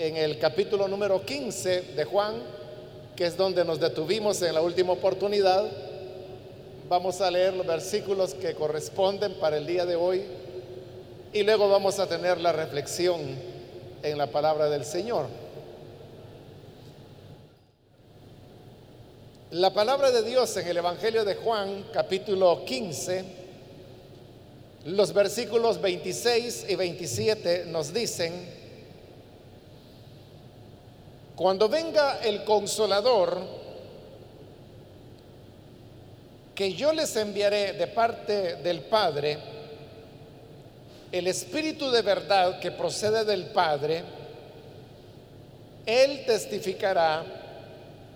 en el capítulo número 15 de Juan, que es donde nos detuvimos en la última oportunidad. Vamos a leer los versículos que corresponden para el día de hoy y luego vamos a tener la reflexión en la palabra del Señor. La palabra de Dios en el Evangelio de Juan, capítulo 15, los versículos 26 y 27 nos dicen, cuando venga el consolador, que yo les enviaré de parte del Padre, el Espíritu de verdad que procede del Padre, Él testificará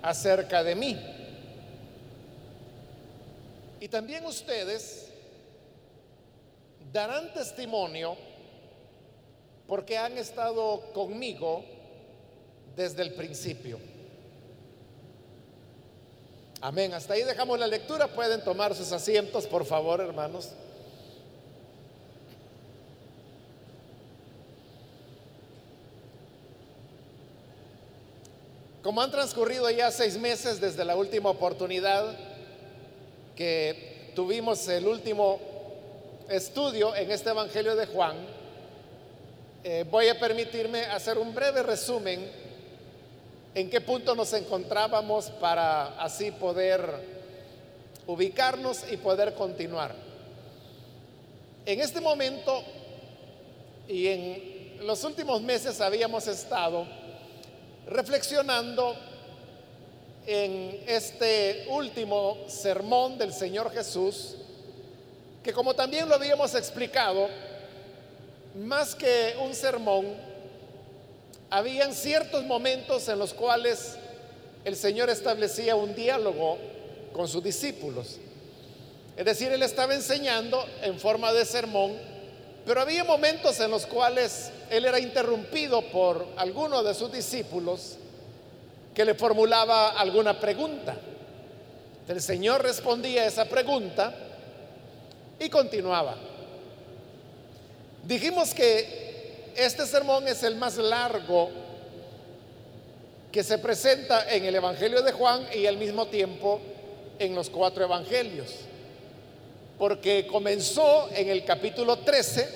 acerca de mí. Y también ustedes darán testimonio porque han estado conmigo desde el principio. Amén. Hasta ahí dejamos la lectura. Pueden tomar sus asientos, por favor, hermanos. Como han transcurrido ya seis meses desde la última oportunidad que tuvimos el último estudio en este Evangelio de Juan, eh, voy a permitirme hacer un breve resumen en qué punto nos encontrábamos para así poder ubicarnos y poder continuar. En este momento y en los últimos meses habíamos estado reflexionando en este último sermón del Señor Jesús, que como también lo habíamos explicado, más que un sermón, habían ciertos momentos en los cuales el Señor establecía un diálogo con sus discípulos. Es decir, Él estaba enseñando en forma de sermón, pero había momentos en los cuales Él era interrumpido por alguno de sus discípulos que le formulaba alguna pregunta. El Señor respondía a esa pregunta y continuaba. Dijimos que este sermón es el más largo que se presenta en el Evangelio de Juan y al mismo tiempo en los cuatro evangelios. Porque comenzó en el capítulo 13,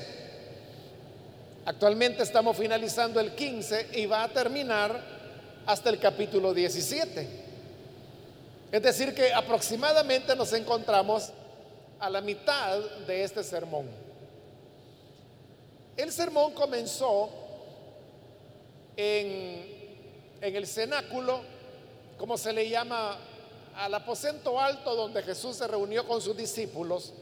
actualmente estamos finalizando el 15 y va a terminar hasta el capítulo 17. Es decir, que aproximadamente nos encontramos a la mitad de este sermón. El sermón comenzó en, el cenáculo, como se le llama al aposento alto donde Jesús se reunió con sus discípulos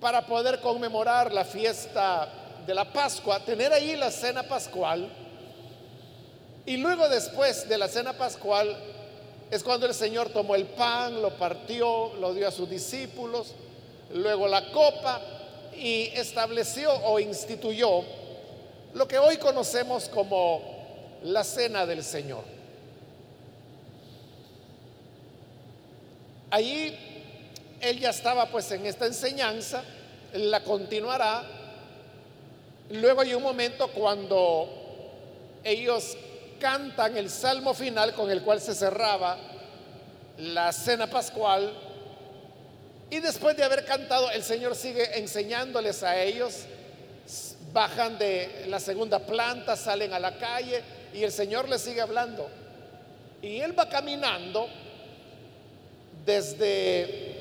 para poder conmemorar la fiesta de la Pascua, tener ahí la cena pascual. Y luego después de la cena pascual es cuando el Señor tomó el pan, lo partió, lo dio a sus discípulos, luego la copa y estableció o instituyó lo que hoy conocemos como la cena del Señor. Allí él ya estaba pues en esta enseñanza, la continuará. Luego hay un momento cuando ellos cantan el salmo final con el cual se cerraba la cena pascual. Y después de haber cantado, el Señor sigue enseñándoles a ellos. Bajan de la segunda planta, salen a la calle y el Señor les sigue hablando. Y Él va caminando desde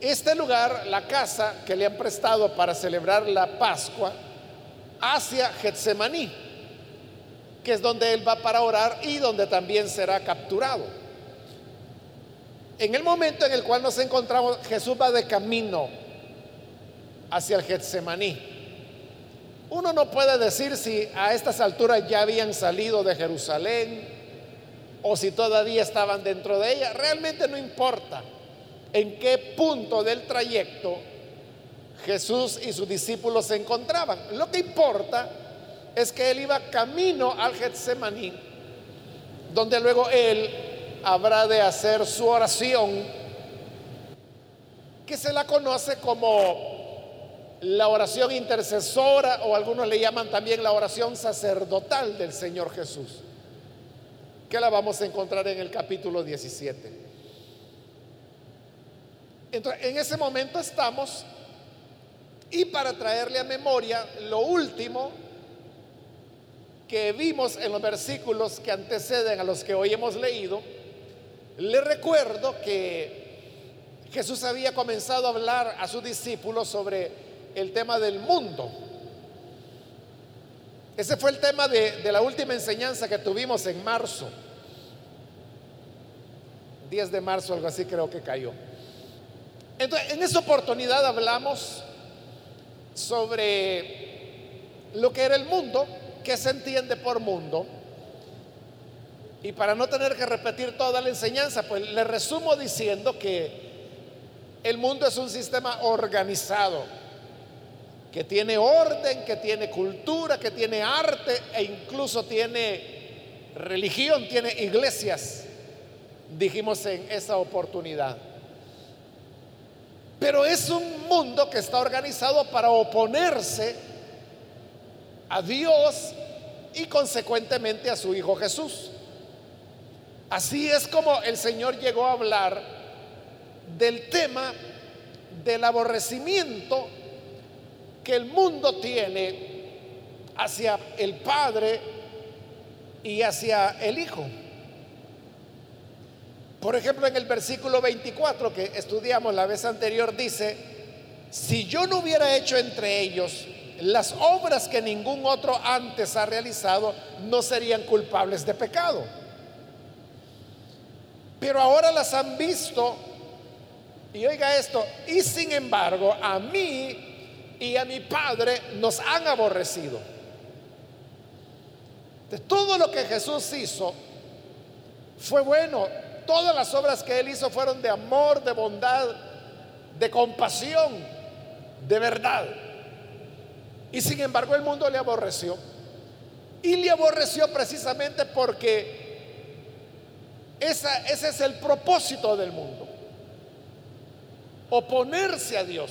este lugar, la casa que le han prestado para celebrar la Pascua, hacia Getsemaní que es donde él va para orar y donde también será capturado. En el momento en el cual nos encontramos, Jesús va de camino hacia el Getsemaní. Uno no puede decir si a estas alturas ya habían salido de Jerusalén o si todavía estaban dentro de ella. Realmente no importa en qué punto del trayecto Jesús y sus discípulos se encontraban. Lo que importa es que él iba camino al Getsemaní, donde luego él habrá de hacer su oración, que se la conoce como la oración intercesora o algunos le llaman también la oración sacerdotal del Señor Jesús, que la vamos a encontrar en el capítulo 17. Entonces, en ese momento estamos y para traerle a memoria lo último que vimos en los versículos que anteceden a los que hoy hemos leído, le recuerdo que Jesús había comenzado a hablar a sus discípulos sobre el tema del mundo. Ese fue el tema de, de la última enseñanza que tuvimos en marzo. 10 de marzo, algo así creo que cayó. Entonces, en esa oportunidad hablamos sobre lo que era el mundo, qué se entiende por mundo. Y para no tener que repetir toda la enseñanza, pues le resumo diciendo que el mundo es un sistema organizado, que tiene orden, que tiene cultura, que tiene arte e incluso tiene religión, tiene iglesias, dijimos en esa oportunidad. Pero es un mundo que está organizado para oponerse a Dios y consecuentemente a su Hijo Jesús. Así es como el Señor llegó a hablar del tema del aborrecimiento que el mundo tiene hacia el Padre y hacia el Hijo. Por ejemplo, en el versículo 24 que estudiamos la vez anterior dice, si yo no hubiera hecho entre ellos las obras que ningún otro antes ha realizado, no serían culpables de pecado. Pero ahora las han visto, y oiga esto, y sin embargo a mí y a mi Padre nos han aborrecido. De todo lo que Jesús hizo fue bueno, Todas las obras que él hizo fueron de amor, de bondad, de compasión, de verdad. Y sin embargo el mundo le aborreció. Y le aborreció precisamente porque ese es el propósito del mundo. Oponerse a Dios.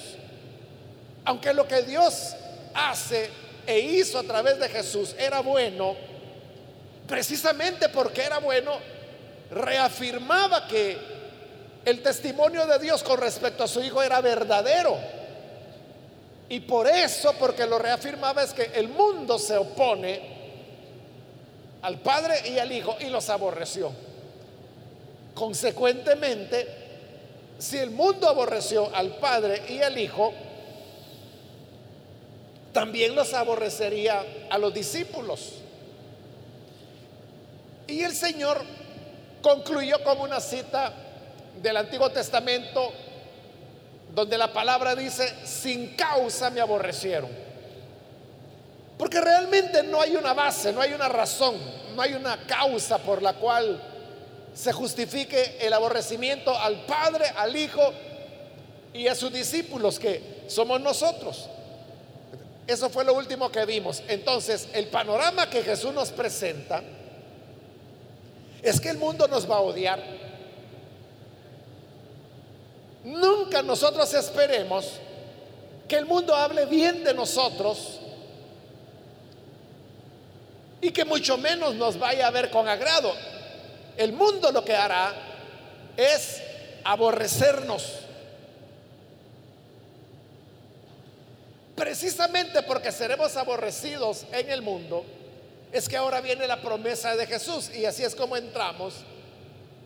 Aunque lo que Dios hace e hizo a través de Jesús era bueno, precisamente porque era bueno, reafirmaba que el testimonio de Dios con respecto a su hijo era verdadero. Y por eso, porque lo reafirmaba, es que el mundo se opone al Padre y al Hijo y los aborreció. Consecuentemente, si el mundo aborreció al Padre y al Hijo, también los aborrecería a los discípulos. Y el Señor concluyó con una cita del Antiguo Testamento donde la palabra dice, sin causa me aborrecieron. Porque realmente no hay una base, no hay una razón, no hay una causa por la cual se justifique el aborrecimiento al Padre, al Hijo y a sus discípulos, que somos nosotros. Eso fue lo último que vimos. Entonces, el panorama que Jesús nos presenta es que el mundo nos va a odiar. Nunca nosotros esperemos que el mundo hable bien de nosotros y que mucho menos nos vaya a ver con agrado. El mundo lo que hará es aborrecernos. Precisamente porque seremos aborrecidos en el mundo, es que ahora viene la promesa de Jesús y así es como entramos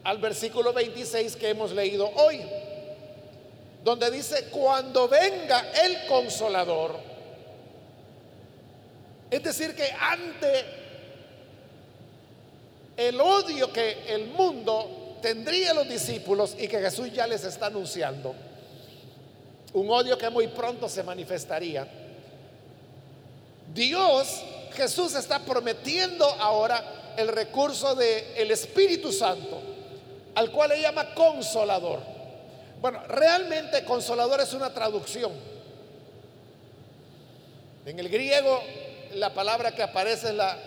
al versículo 26 que hemos leído hoy, donde dice, cuando venga el consolador, es decir, que ante el odio que el mundo tendría a los discípulos y que Jesús ya les está anunciando, un odio que muy pronto se manifestaría, Dios Jesús está prometiendo ahora el recurso del el Espíritu Santo, al cual le llama consolador. Bueno, realmente consolador es una traducción. En el griego la palabra que aparece es la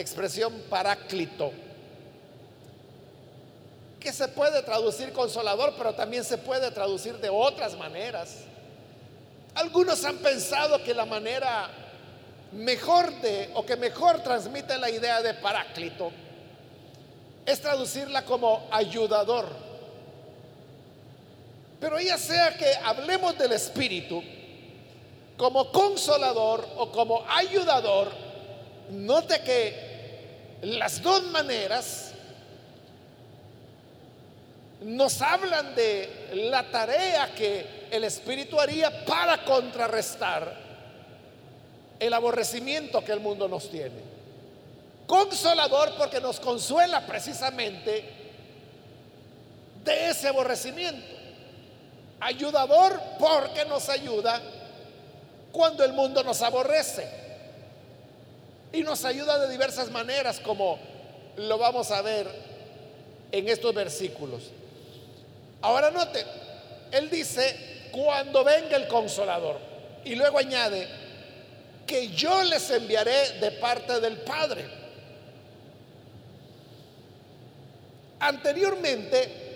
expresión paráclito, que se puede traducir consolador, pero también se puede traducir de otras maneras. Algunos han pensado que la manera mejor de, o que mejor transmite la idea de paráclito, es traducirla como ayudador. Pero ya sea que hablemos del Espíritu como consolador o como ayudador, note que las dos maneras nos hablan de la tarea que el Espíritu haría para contrarrestar el aborrecimiento que el mundo nos tiene. Consolador porque nos consuela precisamente de ese aborrecimiento. Ayudador porque nos ayuda cuando el mundo nos aborrece. Y nos ayuda de diversas maneras como lo vamos a ver en estos versículos. Ahora note, él dice, cuando venga el consolador. Y luego añade, que yo les enviaré de parte del Padre. Anteriormente,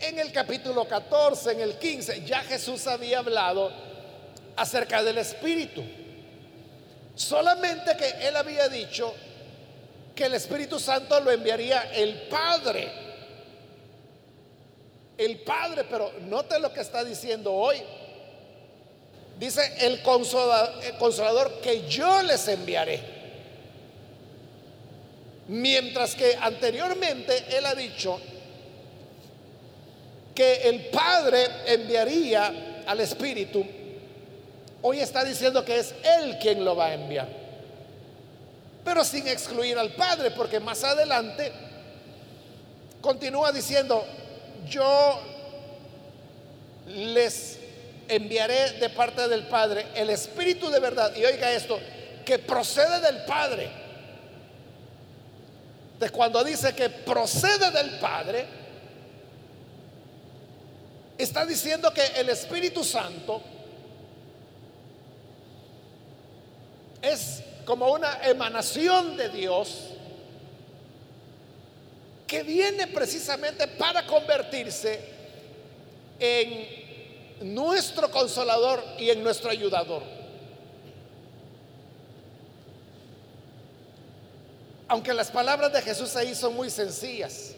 en el capítulo 14, en el 15, ya Jesús había hablado acerca del Espíritu. Solamente que él había dicho que el Espíritu Santo lo enviaría el Padre el Padre, pero note lo que está diciendo hoy. Dice el consolador, que yo les enviaré. Mientras que anteriormente él ha dicho que el Padre enviaría al Espíritu, hoy está diciendo que es Él quien lo va a enviar. Pero sin excluir al Padre, porque más adelante continúa diciendo, yo les enviaré de parte del Padre el Espíritu de verdad. Y oiga esto, que procede del Padre. De cuando dice que procede del Padre, está diciendo que el Espíritu Santo es como una emanación de Dios que viene precisamente para convertirse en nuestro consolador y en nuestro ayudador. Aunque las palabras de Jesús ahí son muy sencillas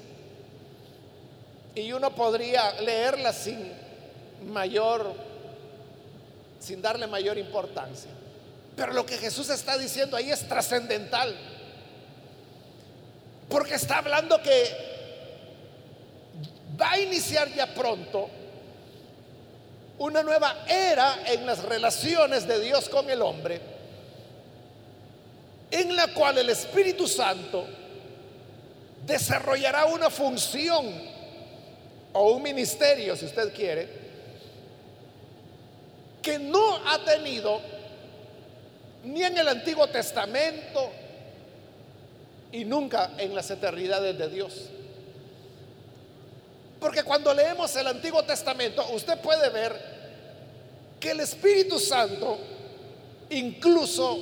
y uno podría leerlas sin mayor, sin darle mayor importancia. Pero lo que Jesús está diciendo ahí es trascendental. Porque está hablando que va a iniciar ya pronto una nueva era en las relaciones de Dios con el hombre, en la cual el Espíritu Santo desarrollará una función o un ministerio, si usted quiere, que no ha tenido ni en el Antiguo Testamento, y nunca en las eternidades de Dios. Porque cuando leemos el Antiguo Testamento, usted puede ver que el Espíritu Santo, incluso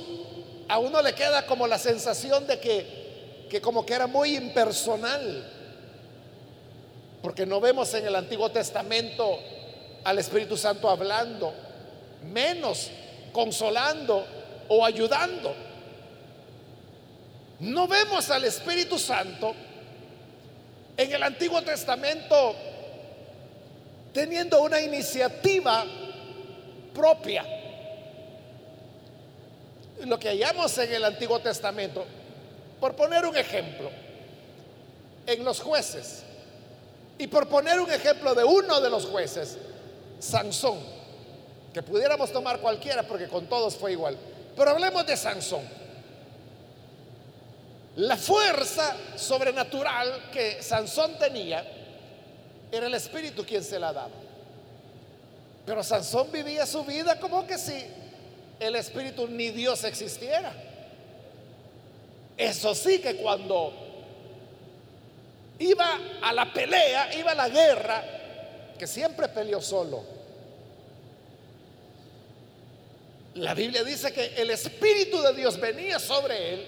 a uno le queda como la sensación de que, que como que era muy impersonal. Porque no vemos en el Antiguo Testamento al Espíritu Santo hablando, menos consolando o ayudando. No vemos al Espíritu Santo en el Antiguo Testamento teniendo una iniciativa propia. Lo que hallamos en el Antiguo Testamento, por poner un ejemplo, en los jueces, y por poner un ejemplo de uno de los jueces, Sansón, que pudiéramos tomar cualquiera porque con todos fue igual, pero hablemos de Sansón. La fuerza sobrenatural que Sansón tenía era el Espíritu quien se la daba. Pero Sansón vivía su vida como que si el Espíritu ni Dios existiera. Eso sí que cuando iba a la pelea, iba a la guerra, que siempre peleó solo. La Biblia dice que el Espíritu de Dios venía sobre él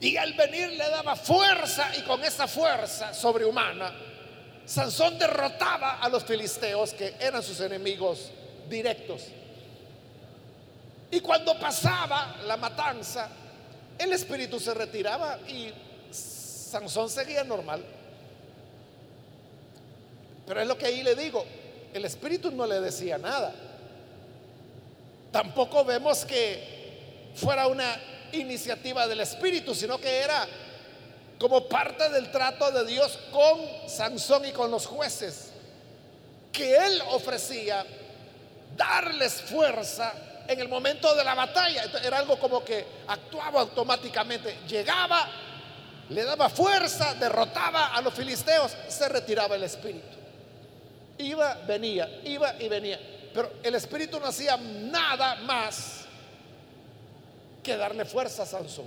y al venir le daba fuerza y con esa fuerza sobrehumana Sansón derrotaba a los filisteos que eran sus enemigos directos. Y cuando pasaba la matanza, el espíritu se retiraba y Sansón seguía normal. Pero es lo que ahí le digo, el espíritu no le decía nada. Tampoco vemos que fuera una iniciativa del espíritu, sino que era como parte del trato de Dios con Sansón y con los jueces, que él ofrecía darles fuerza en el momento de la batalla. Era algo como que actuaba automáticamente. Llegaba, le daba fuerza, derrotaba a los filisteos, se retiraba el espíritu. Iba, venía, iba y venía. Pero el espíritu no hacía nada más que darle fuerza a Sansón.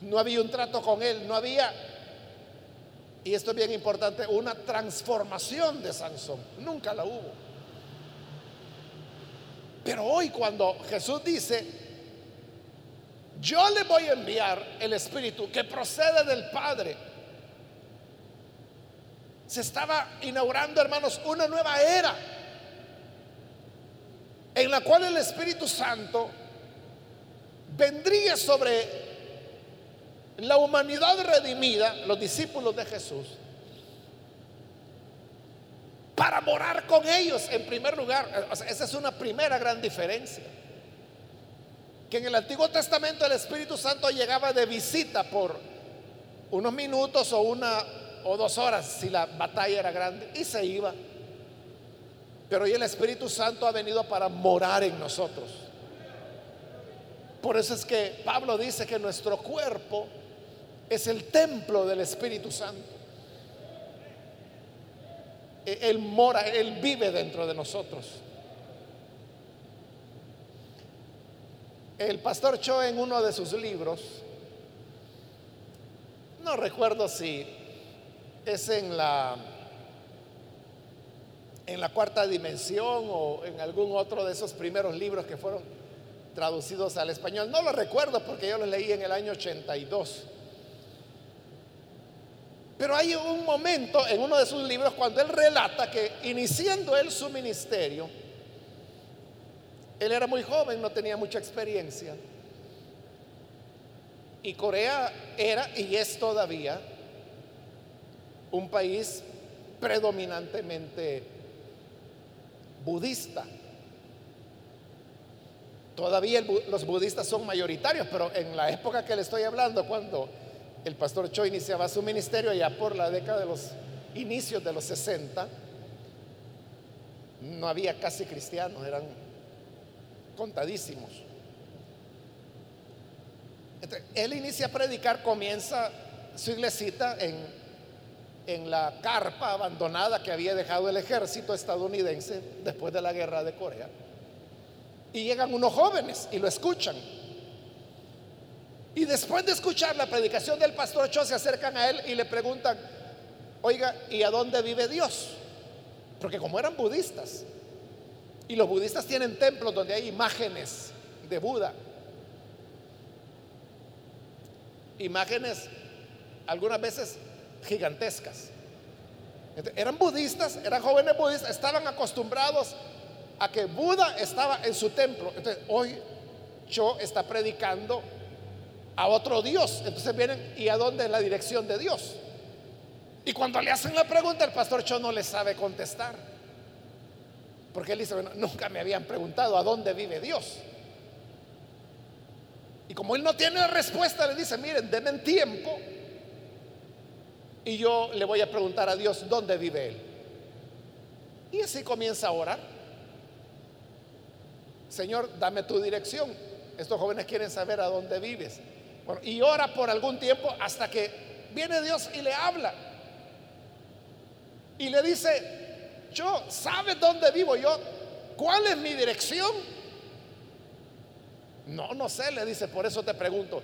No había un trato con él, no había, y esto es bien importante, una transformación de Sansón. Nunca la hubo. Pero hoy cuando Jesús dice, yo le voy a enviar el Espíritu que procede del Padre, se estaba inaugurando, hermanos, una nueva era en la cual el Espíritu Santo vendría sobre la humanidad redimida, los discípulos de Jesús, para morar con ellos en primer lugar. esa es una primera gran diferencia. Que en el Antiguo Testamento el Espíritu Santo llegaba de visita por unos minutos o una o dos horas si la batalla era grande y se iba. Pero hoy el Espíritu Santo ha venido para morar en nosotros. Por eso es que Pablo dice que nuestro cuerpo es el templo del Espíritu Santo. E-, él mora, Él vive dentro de nosotros. El pastor Cho en uno de sus libros, no recuerdo si es en la en la cuarta dimensión o en algún otro de esos primeros libros que fueron traducidos al español. No lo recuerdo porque yo los leí en el año 82. Pero hay un momento en uno de sus libros cuando él relata que iniciando él su ministerio, él era muy joven, no tenía mucha experiencia. Y Corea era y es todavía un país predominantemente budista. Todavía los budistas son mayoritarios, pero en la época que le estoy hablando, cuando el pastor Cho iniciaba su ministerio, ya por la década de los inicios de los 60, no había casi cristianos, eran contadísimos. él inicia a predicar, comienza su iglesita en, en la carpa abandonada que había dejado el ejército estadounidense después de la guerra de Corea. Y llegan unos jóvenes y lo escuchan. Y después de escuchar la predicación del pastor Cho, se acercan a él y le preguntan, oiga, ¿y a dónde vive Dios? Porque como eran budistas, y los budistas tienen templos donde hay imágenes de Buda, imágenes algunas veces gigantescas. Eran budistas, eran jóvenes budistas, estaban acostumbrados a que Buda estaba en su templo. Entonces, hoy Cho está predicando a otro Dios. Entonces vienen, ¿y a dónde? En la dirección de Dios. Y cuando le hacen la pregunta, el pastor Cho no le sabe contestar. Porque él dice, bueno, nunca me habían preguntado a dónde vive Dios. Y como él no tiene respuesta, le dice, miren, denme tiempo y yo le voy a preguntar a Dios dónde vive Él. Y así comienza a orar. Señor, dame tu dirección. Estos jóvenes quieren saber a dónde vives. Bueno, y ora por algún tiempo hasta que viene Dios y le habla. Y le dice, yo, ¿sabes dónde vivo yo? ¿Cuál es mi dirección? No, no sé, le dice, por eso te pregunto.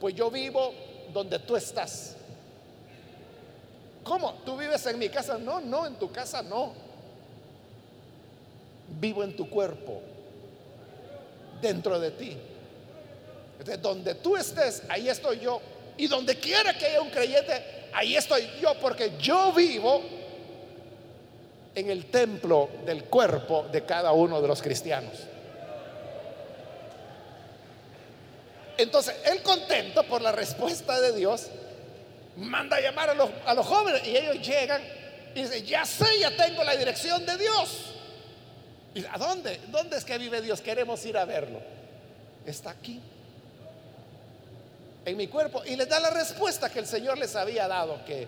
Pues yo vivo donde tú estás. ¿Cómo? ¿Tú vives en mi casa? No, no, en tu casa no. Vivo en tu cuerpo, dentro de ti. Entonces, donde tú estés, ahí estoy yo. Y donde quiera que haya un creyente, ahí estoy yo porque yo vivo en el templo del cuerpo de cada uno de los cristianos. Entonces, él contento por la respuesta de Dios, manda a llamar a los, a los jóvenes y ellos llegan y dicen, ya sé, ya tengo la dirección de Dios. ¿Y a dónde? ¿Dónde es que vive Dios? Queremos ir a verlo. Está aquí, en mi cuerpo. Y les da la respuesta que el Señor les había dado, que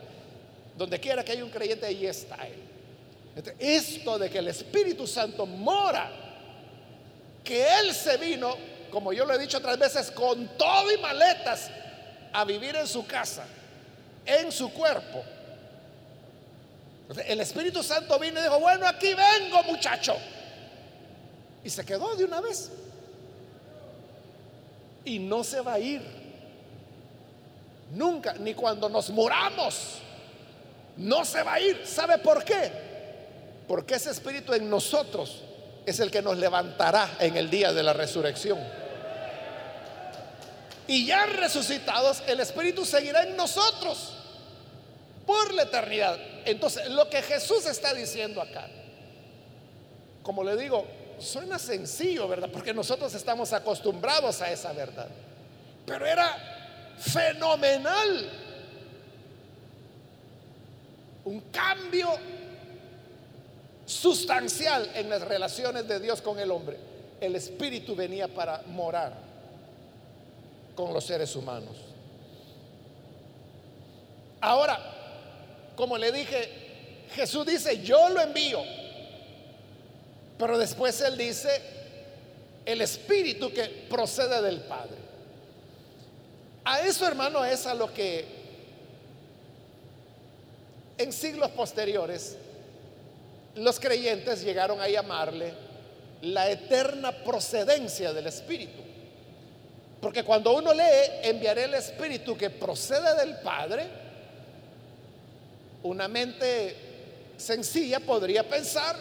donde quiera que haya un creyente, ahí está Él. Esto de que el Espíritu Santo mora, que Él se vino como yo lo he dicho otras veces, con todo y maletas a vivir en su casa, en su cuerpo. El Espíritu Santo vino y dijo, bueno, aquí vengo muchacho. Y se quedó de una vez. Y no se va a ir. Nunca, ni cuando nos muramos. No se va a ir. ¿Sabe por qué? Porque ese Espíritu en nosotros es el que nos levantará en el día de la resurrección y ya resucitados, el Espíritu seguirá en nosotros por la eternidad. Entonces, lo que Jesús está diciendo acá, como le digo, suena sencillo, ¿verdad? Porque nosotros estamos acostumbrados a esa verdad. Pero era fenomenal. Un cambio sustancial en las relaciones de Dios con el hombre. El Espíritu venía para morar con los seres humanos. Ahora, como le dije, Jesús dice, yo lo envío. Pero después Él dice, el Espíritu que procede del Padre. A eso, hermano, es a lo que en siglos posteriores los creyentes llegaron a llamarle la eterna procedencia del Espíritu. Porque cuando uno lee, enviaré el Espíritu que procede del Padre, una mente sencilla podría pensar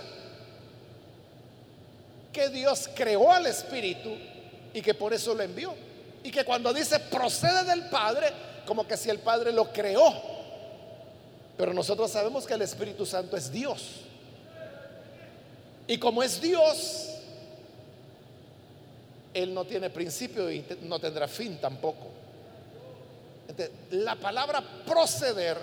que Dios creó al Espíritu y que por eso lo envió. Y que cuando dice procede del Padre, como que si el Padre lo creó. Pero nosotros sabemos que el Espíritu Santo es Dios. Y como es Dios, él no tiene principio y no tendrá fin tampoco. la palabra proceder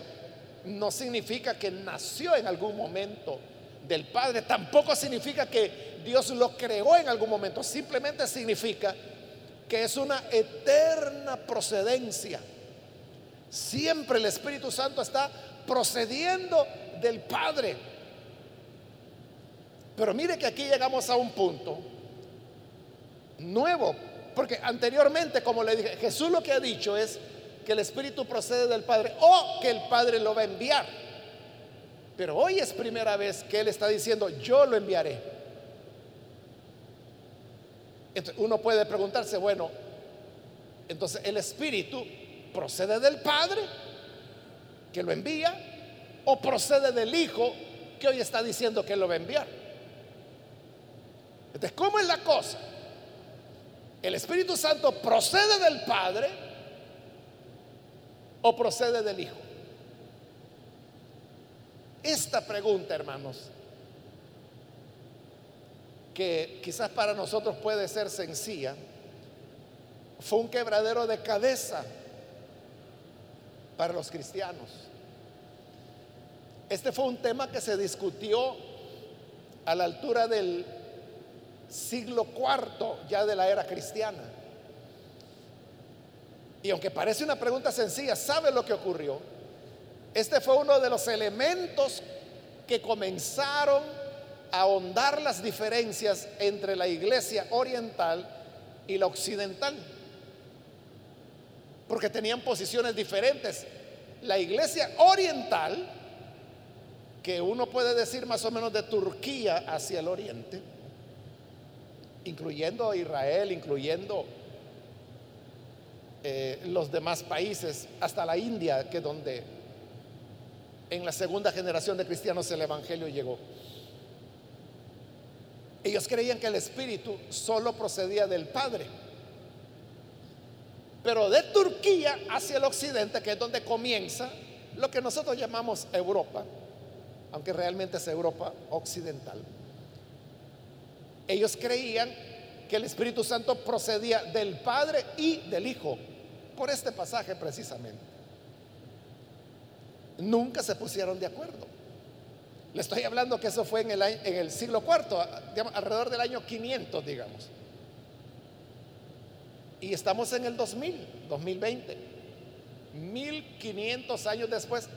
no significa que nació en algún momento del Padre, tampoco significa que Dios lo creó en algún momento, simplemente significa que es una eterna procedencia. Siempre el Espíritu Santo está procediendo del Padre. Pero mire que aquí llegamos a un punto nuevo. Porque anteriormente, como le dije, Jesús lo que ha dicho es que el Espíritu procede del Padre o que el Padre lo va a enviar. Pero hoy es primera vez que Él está diciendo, yo lo enviaré. Entonces, uno puede preguntarse, bueno, entonces el Espíritu procede del Padre, que lo envía, o procede del Hijo, que hoy está diciendo que lo va a enviar. Entonces, ¿cómo es la cosa? ¿El Espíritu Santo procede del Padre o procede del Hijo? Esta pregunta, hermanos, que quizás para nosotros puede ser sencilla, fue un quebradero de cabeza para los cristianos. Este fue un tema que se discutió a la altura del siglo cuarto ya de la era cristiana. Y aunque parece una pregunta sencilla, ¿sabe lo que ocurrió? Este fue uno de los elementos que comenzaron a ahondar las diferencias entre la iglesia oriental y la occidental. Porque tenían posiciones diferentes. La iglesia oriental, que uno puede decir más o menos de Turquía hacia el oriente, incluyendo Israel, incluyendo eh, los demás países, hasta la India, que donde en la segunda generación de cristianos el Evangelio llegó. Ellos creían que el Espíritu solo procedía del Padre. Pero de Turquía hacia el occidente, que es donde comienza lo que nosotros llamamos Europa, aunque realmente es Europa occidental, ellos creían que el Espíritu Santo procedía del Padre y del Hijo, por este pasaje precisamente. Nunca se pusieron de acuerdo. Le estoy hablando que eso fue en el, siglo IV, alrededor del año 500, digamos. Y estamos en el 2000, 2020. 1500 años después,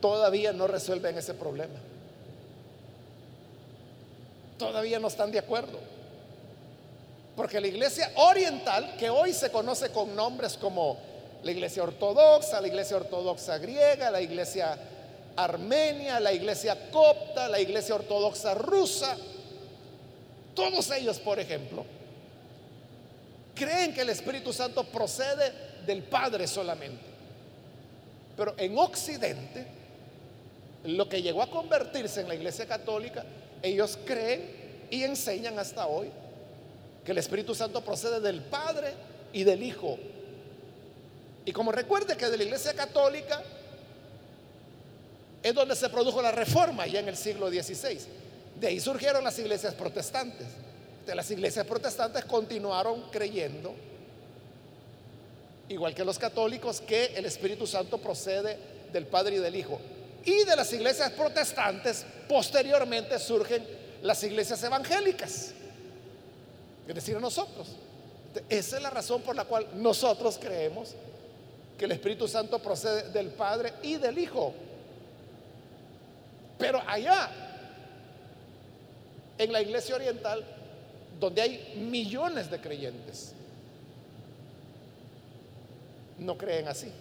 todavía no resuelven ese problema. Todavía no están de acuerdo. Porque la iglesia oriental, que hoy se conoce con nombres como la iglesia ortodoxa, la iglesia ortodoxa griega, la iglesia armenia, la iglesia copta, la iglesia ortodoxa rusa, todos ellos, por ejemplo, creen que el Espíritu Santo procede del Padre solamente. Pero en Occidente, lo que llegó a convertirse en la Iglesia Católica, ellos creen y enseñan hasta hoy que el Espíritu Santo procede del Padre y del Hijo. Y como recuerde que de la Iglesia Católica es donde se produjo la reforma ya en el siglo XVI. De ahí surgieron las iglesias protestantes. De las iglesias protestantes continuaron creyendo, igual que los católicos, que el Espíritu Santo procede del Padre y del Hijo. Y de las iglesias protestantes, posteriormente surgen las iglesias evangélicas, es decir, nosotros. Esa es la razón por la cual nosotros creemos que el Espíritu Santo procede del Padre y del Hijo. Pero allá, en la iglesia oriental, donde hay millones de creyentes, no creen así.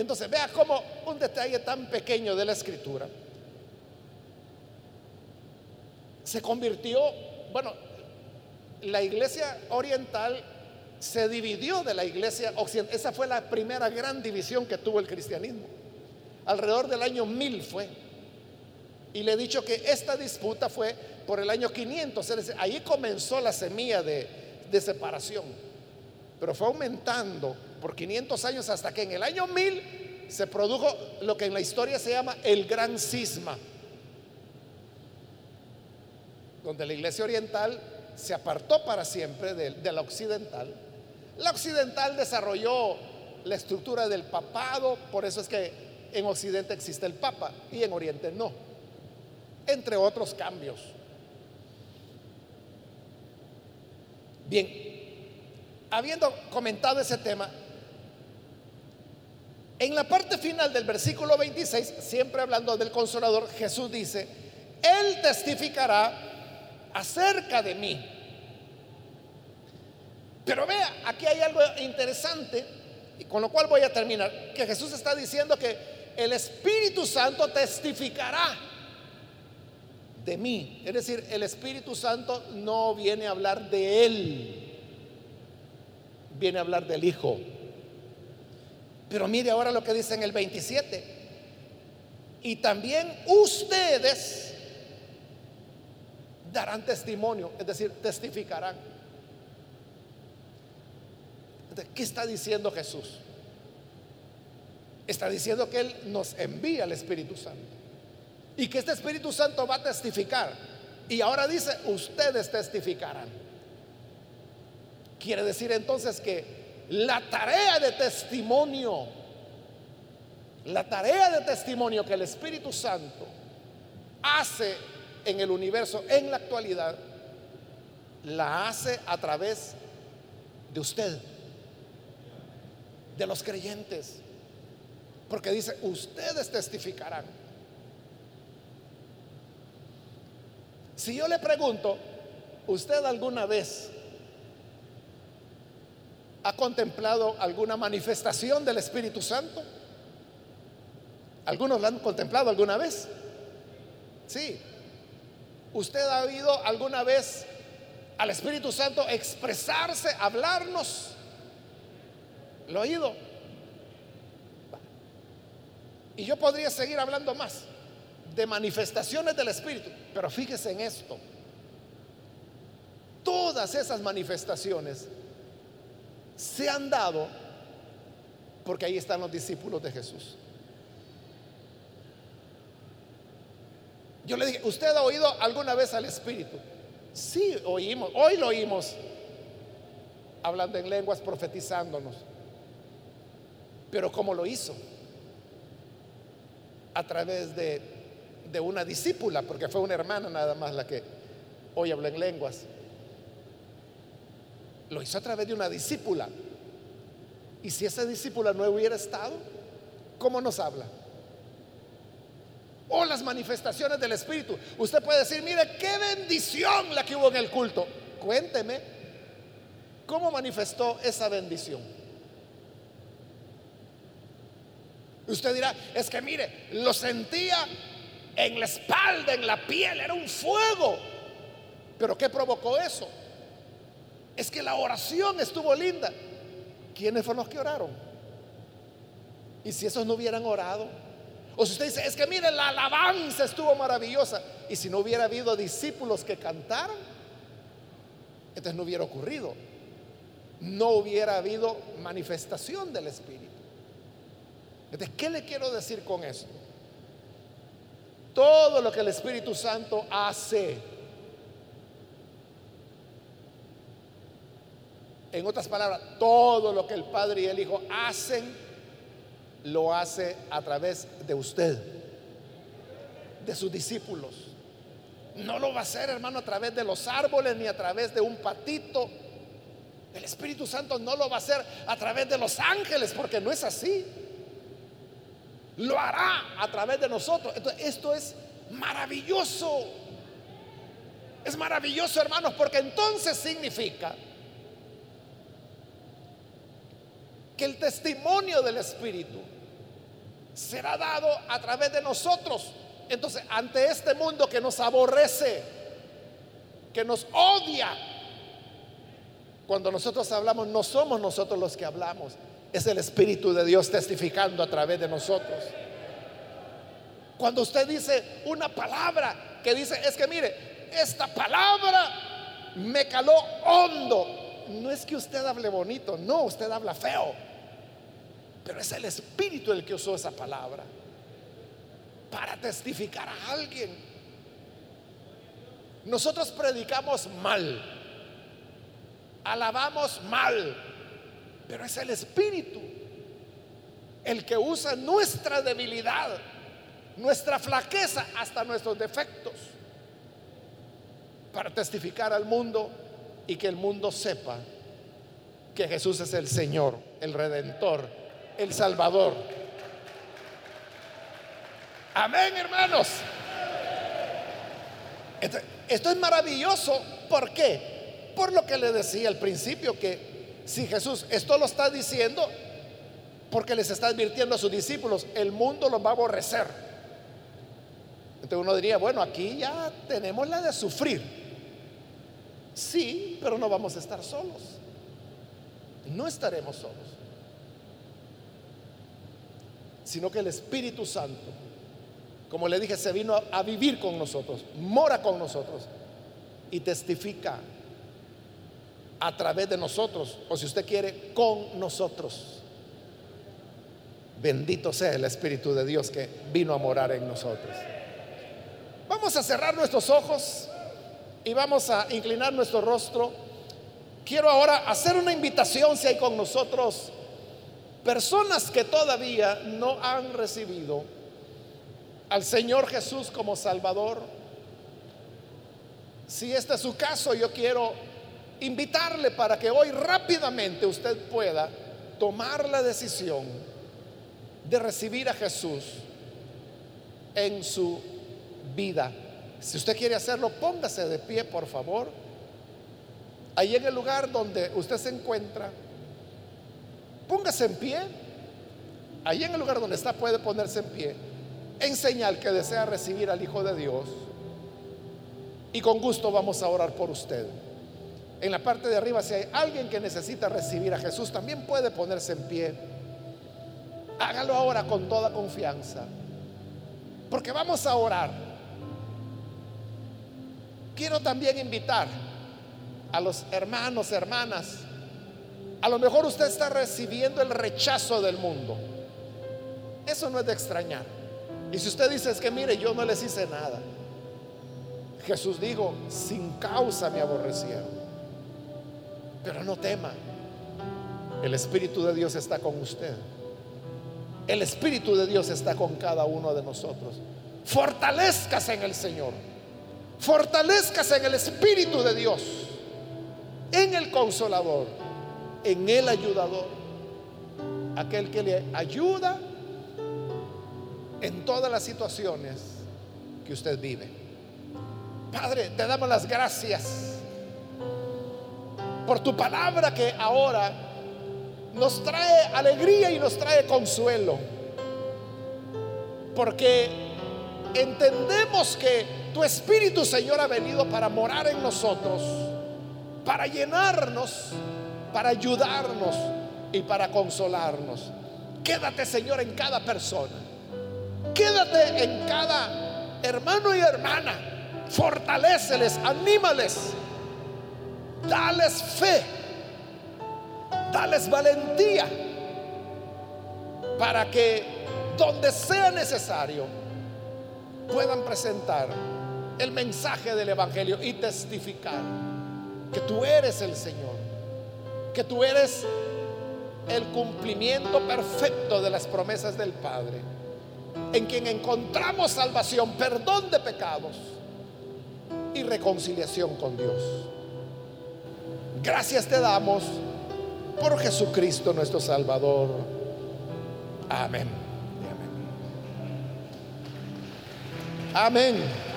Entonces, vea como un detalle tan pequeño de la escritura se convirtió, bueno, la iglesia oriental se dividió de la iglesia occidental. Esa fue la primera gran división que tuvo el cristianismo alrededor del año 1000 fue. Y le he dicho que esta disputa fue por el año 500, ahí comenzó la semilla de, de separación, pero fue aumentando por 500 años hasta que en el año 1000 se produjo lo que en la historia se llama el gran cisma, donde la iglesia oriental se apartó para siempre de, de, la occidental. La occidental desarrolló la estructura del papado, por eso es que en Occidente existe el Papa y en Oriente no, entre otros cambios. Bien, habiendo comentado ese tema, en la parte final del versículo 26, siempre hablando del consolador, Jesús dice, Él testificará acerca de mí. Pero vea, aquí hay algo interesante, y con lo cual voy a terminar, que Jesús está diciendo que el Espíritu Santo testificará de mí. Es decir, el Espíritu Santo no viene a hablar de Él, viene a hablar del Hijo. Pero mire ahora lo que dice en el 27. Y también ustedes darán testimonio, es decir, testificarán. ¿Qué está diciendo Jesús? Está diciendo que Él nos envía el Espíritu Santo. Y que este Espíritu Santo va a testificar. Y ahora dice, ustedes testificarán. Quiere decir entonces que la tarea de testimonio, la tarea de testimonio que el Espíritu Santo hace en el universo en la actualidad, la hace a través de usted, de los creyentes. Porque dice, ustedes testificarán. Si yo le pregunto, ¿usted alguna vez ha contemplado alguna manifestación del Espíritu Santo? ¿Algunos la han contemplado alguna vez? Sí. ¿Usted ha oído alguna vez al Espíritu Santo expresarse, hablarnos? ¿Lo ha oído? Y yo podría seguir hablando más de manifestaciones del Espíritu, pero fíjese en esto. Todas esas manifestaciones se han dado porque ahí están los discípulos de Jesús. Yo le dije, ¿usted ha oído alguna vez al Espíritu? Sí, oímos, hoy lo oímos hablando en lenguas, profetizándonos. Pero ¿cómo lo hizo? A través de, de una discípula, porque fue una hermana nada más la que hoy habla en lenguas. Lo hizo a través de una discípula. Y si esa discípula no hubiera estado, ¿cómo nos habla? O las manifestaciones del Espíritu. Usted puede decir, mire, qué bendición la que hubo en el culto. Cuénteme, ¿cómo manifestó esa bendición? Usted dirá, es que mire, lo sentía en la espalda, en la piel, era un fuego. Pero ¿qué provocó eso? Es que la oración estuvo linda. ¿Quiénes fueron los que oraron? Y si esos no hubieran orado, o si usted dice, es que mire, la alabanza estuvo maravillosa, y si no hubiera habido discípulos que cantaran, entonces no hubiera ocurrido, no hubiera habido manifestación del Espíritu. Entonces, ¿qué le quiero decir con eso? Todo lo que el Espíritu Santo hace, en otras palabras, todo lo que el Padre y el Hijo hacen, lo hace a través de usted, de sus discípulos. No lo va a hacer, hermano, a través de los árboles ni a través de un patito. El Espíritu Santo no lo va a hacer a través de los ángeles, porque no es así lo hará a través de nosotros. Entonces, esto es maravilloso. Es maravilloso, hermanos, porque entonces significa que el testimonio del Espíritu será dado a través de nosotros. Entonces, ante este mundo que nos aborrece, que nos odia, cuando nosotros hablamos, no somos nosotros los que hablamos, es el Espíritu de Dios testificando a través de nosotros. Cuando usted dice una palabra que dice, es que mire, esta palabra me caló hondo. No es que usted hable bonito, no, usted habla feo. Pero es el Espíritu el que usó esa palabra para testificar a alguien. Nosotros predicamos mal, alabamos mal, pero es el Espíritu el que usa nuestra debilidad, nuestra flaqueza, hasta nuestros defectos, para testificar al mundo y que el mundo sepa que Jesús es el Señor, el Redentor, el Salvador. Amén, hermanos. Esto, es maravilloso. ¿Por qué? Por lo que le decía al principio, que si Jesús esto lo está diciendo porque les está advirtiendo a sus discípulos, el mundo los va a aborrecer. Entonces uno diría, bueno, aquí ya tenemos la de sufrir. Sí, pero no vamos a estar solos. No estaremos solos. Sino que el Espíritu Santo, como le dije, se vino a vivir con nosotros, mora con nosotros y testifica a través de nosotros, o si usted quiere, con nosotros. Bendito sea el Espíritu de Dios que vino a morar en nosotros. Vamos a cerrar nuestros ojos y vamos a inclinar nuestro rostro. Quiero ahora hacer una invitación si hay con nosotros personas que todavía no han recibido al Señor Jesús como Salvador. Si este es su caso, yo quiero invitarle para que hoy rápidamente usted pueda tomar la decisión de recibir a Jesús en su vida. Si usted quiere hacerlo, póngase de pie, por favor. Ahí en el lugar donde usted se encuentra, póngase en pie. Ahí en el lugar donde está puede ponerse en pie. En señal que desea recibir al Hijo de Dios. Y con gusto vamos a orar por usted. En la parte de arriba, si hay alguien que necesita recibir a Jesús, también puede ponerse en pie. Hágalo ahora con toda confianza. Porque vamos a orar. Quiero también invitar a los hermanos, hermanas A lo mejor usted está recibiendo el rechazo del mundo. Eso no es de extrañar. Y si usted dice es que mire, yo no les hice nada. Jesús dijo, sin causa me aborrecieron. Pero no tema. El Espíritu de Dios está con usted. El Espíritu de Dios está con cada uno de nosotros. Fortalezcase en el Señor. Fortalezcase en el Espíritu de Dios. En el Consolador. En el Ayudador. Aquel que le ayuda en todas las situaciones que usted vive. Padre, te damos las gracias por tu palabra que ahora nos trae alegría y nos trae consuelo. Porque entendemos que tu Espíritu, Señor, ha venido para morar en nosotros, para llenarnos, para ayudarnos y para consolarnos. Quédate, Señor, en cada persona. Quédate en cada hermano y hermana. Fortaléceles, anímales. Dales fe. Dales valentía. Para que donde sea necesario puedan presentar el mensaje del Evangelio y testificar que tú eres el Señor. Que tú eres el cumplimiento perfecto de las promesas del Padre en quien encontramos salvación, perdón de pecados y reconciliación con Dios. Gracias te damos por Jesucristo nuestro Salvador. Amén. Amén.